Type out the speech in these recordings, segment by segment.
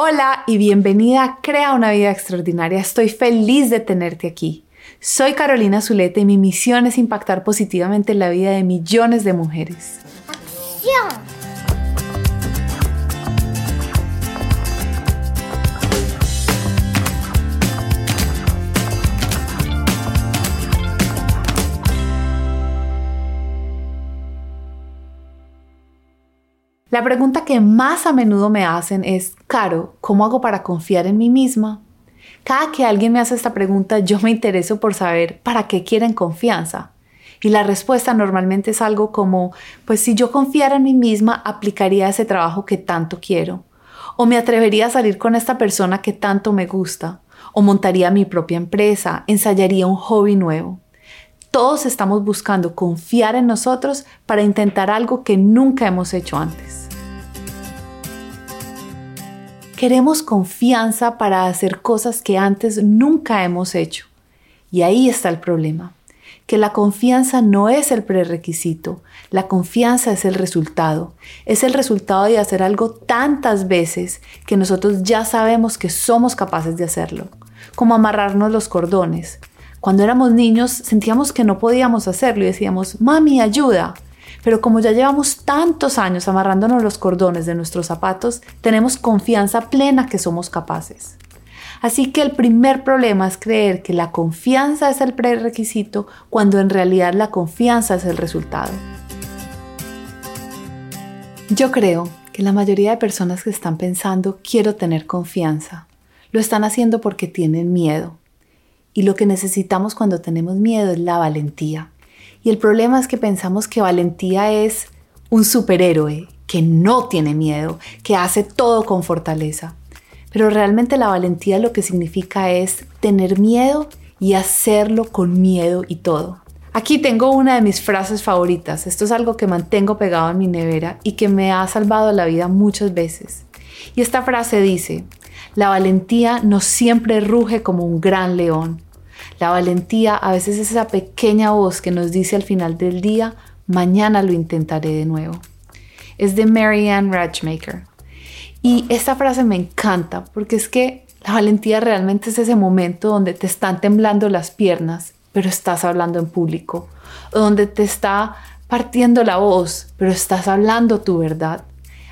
Hola y bienvenida a Crea una vida extraordinaria. Estoy feliz de tenerte aquí. Soy Carolina Zuleta y mi misión es impactar positivamente la vida de millones de mujeres. ¡Acción! La pregunta que más a menudo me hacen es, Caro, ¿cómo hago para confiar en mí misma? Cada que alguien me hace esta pregunta, yo me intereso por saber para qué quieren confianza. Y la respuesta normalmente es algo como, pues si yo confiara en mí misma, aplicaría ese trabajo que tanto quiero. O me atrevería a salir con esta persona que tanto me gusta. O montaría mi propia empresa, ensayaría un hobby nuevo. Todos estamos buscando confiar en nosotros para intentar algo que nunca hemos hecho antes. Queremos confianza para hacer cosas que antes nunca hemos hecho. Y ahí está el problema, que la confianza no es el prerequisito, la confianza es el resultado. Es el resultado de hacer algo tantas veces que nosotros ya sabemos que somos capaces de hacerlo, como amarrarnos los cordones, cuando éramos niños sentíamos que no podíamos hacerlo y decíamos, mami, ayuda. Pero como ya llevamos tantos años amarrándonos los cordones de nuestros zapatos, tenemos confianza plena que somos capaces. Así que el primer problema es creer que la confianza es el prerequisito cuando en realidad la confianza es el resultado. Yo creo que la mayoría de personas que están pensando quiero tener confianza, lo están haciendo porque tienen miedo y lo que necesitamos cuando tenemos miedo es la valentía. Y el problema es que pensamos que valentía es un superhéroe que no tiene miedo, que hace todo con fortaleza. Pero realmente la valentía lo que significa es tener miedo y hacerlo con miedo y todo. Aquí tengo una de mis frases favoritas. Esto es algo que mantengo pegado en mi nevera y que me ha salvado la vida muchas veces. Y esta frase dice, la valentía no siempre ruge como un gran león, la valentía a veces es esa pequeña voz que nos dice al final del día, mañana lo intentaré de nuevo. Es de Marianne Ratchmaker. Y esta frase me encanta porque es que la valentía realmente es ese momento donde te están temblando las piernas, pero estás hablando en público. O donde te está partiendo la voz, pero estás hablando tu verdad.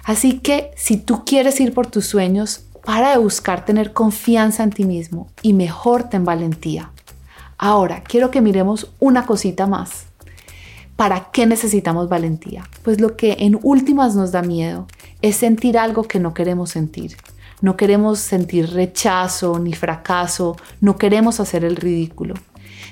Así que si tú quieres ir por tus sueños, para de buscar tener confianza en ti mismo y mejor ten valentía. Ahora, quiero que miremos una cosita más. ¿Para qué necesitamos valentía? Pues lo que en últimas nos da miedo es sentir algo que no queremos sentir. No queremos sentir rechazo ni fracaso, no queremos hacer el ridículo.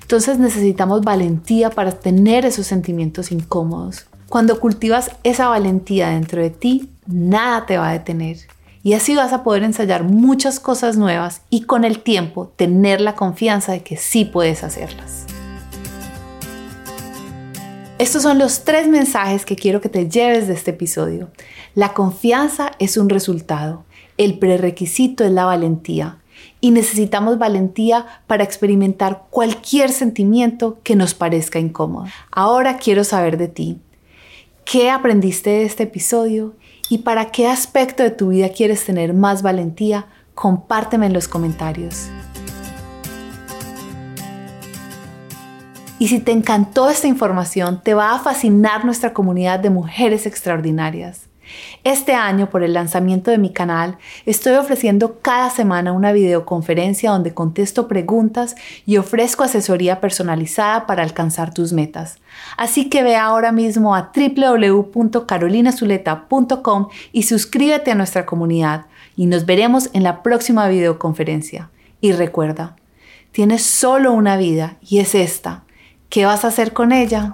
Entonces necesitamos valentía para tener esos sentimientos incómodos. Cuando cultivas esa valentía dentro de ti, nada te va a detener. Y así vas a poder ensayar muchas cosas nuevas y con el tiempo tener la confianza de que sí puedes hacerlas. Estos son los tres mensajes que quiero que te lleves de este episodio. La confianza es un resultado, el prerequisito es la valentía y necesitamos valentía para experimentar cualquier sentimiento que nos parezca incómodo. Ahora quiero saber de ti. ¿Qué aprendiste de este episodio y para qué aspecto de tu vida quieres tener más valentía, compárteme en los comentarios. Y si te encantó esta información, te va a fascinar nuestra comunidad de mujeres extraordinarias. Este año, por el lanzamiento de mi canal, estoy ofreciendo cada semana una videoconferencia donde contesto preguntas y ofrezco asesoría personalizada para alcanzar tus metas. Así que ve ahora mismo a www.carolinazuleta.com y suscríbete a nuestra comunidad y nos veremos en la próxima videoconferencia. Y recuerda, tienes solo una vida y es esta. ¿Qué vas a hacer con ella?